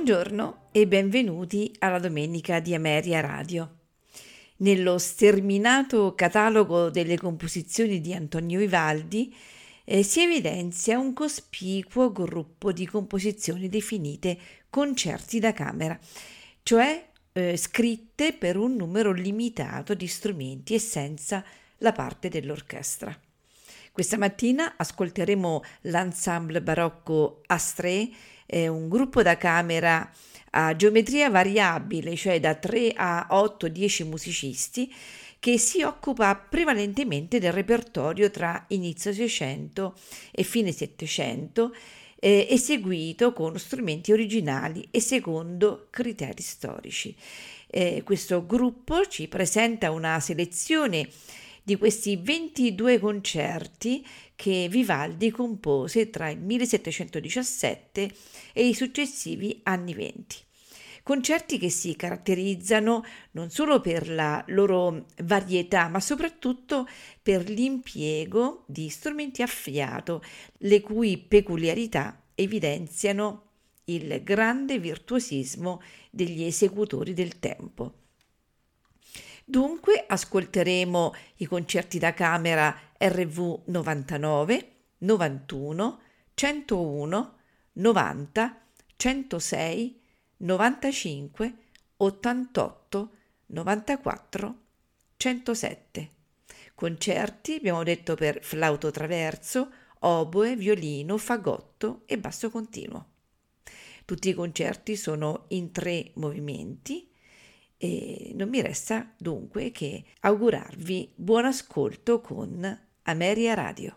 Buongiorno e benvenuti alla domenica di Ameria Radio. Nello sterminato catalogo delle composizioni di Antonio Vivaldi eh, si evidenzia un cospicuo gruppo di composizioni definite concerti da camera, cioè eh, scritte per un numero limitato di strumenti e senza la parte dell'orchestra. Questa mattina ascolteremo l'ensemble barocco Astrée eh, un gruppo da camera a geometria variabile, cioè da 3 a 8, 10 musicisti, che si occupa prevalentemente del repertorio tra inizio 600 e fine 700, eh, eseguito con strumenti originali e secondo criteri storici. Eh, questo gruppo ci presenta una selezione di questi 22 concerti che Vivaldi compose tra il 1717 e i successivi anni venti. Concerti che si caratterizzano non solo per la loro varietà, ma soprattutto per l'impiego di strumenti a fiato, le cui peculiarità evidenziano il grande virtuosismo degli esecutori del tempo. Dunque ascolteremo i concerti da camera RV 99, 91, 101, 90, 106, 95, 88, 94, 107. Concerti, abbiamo detto, per flauto traverso, oboe, violino, fagotto e basso continuo. Tutti i concerti sono in tre movimenti e non mi resta dunque che augurarvi buon ascolto con Ameria Radio.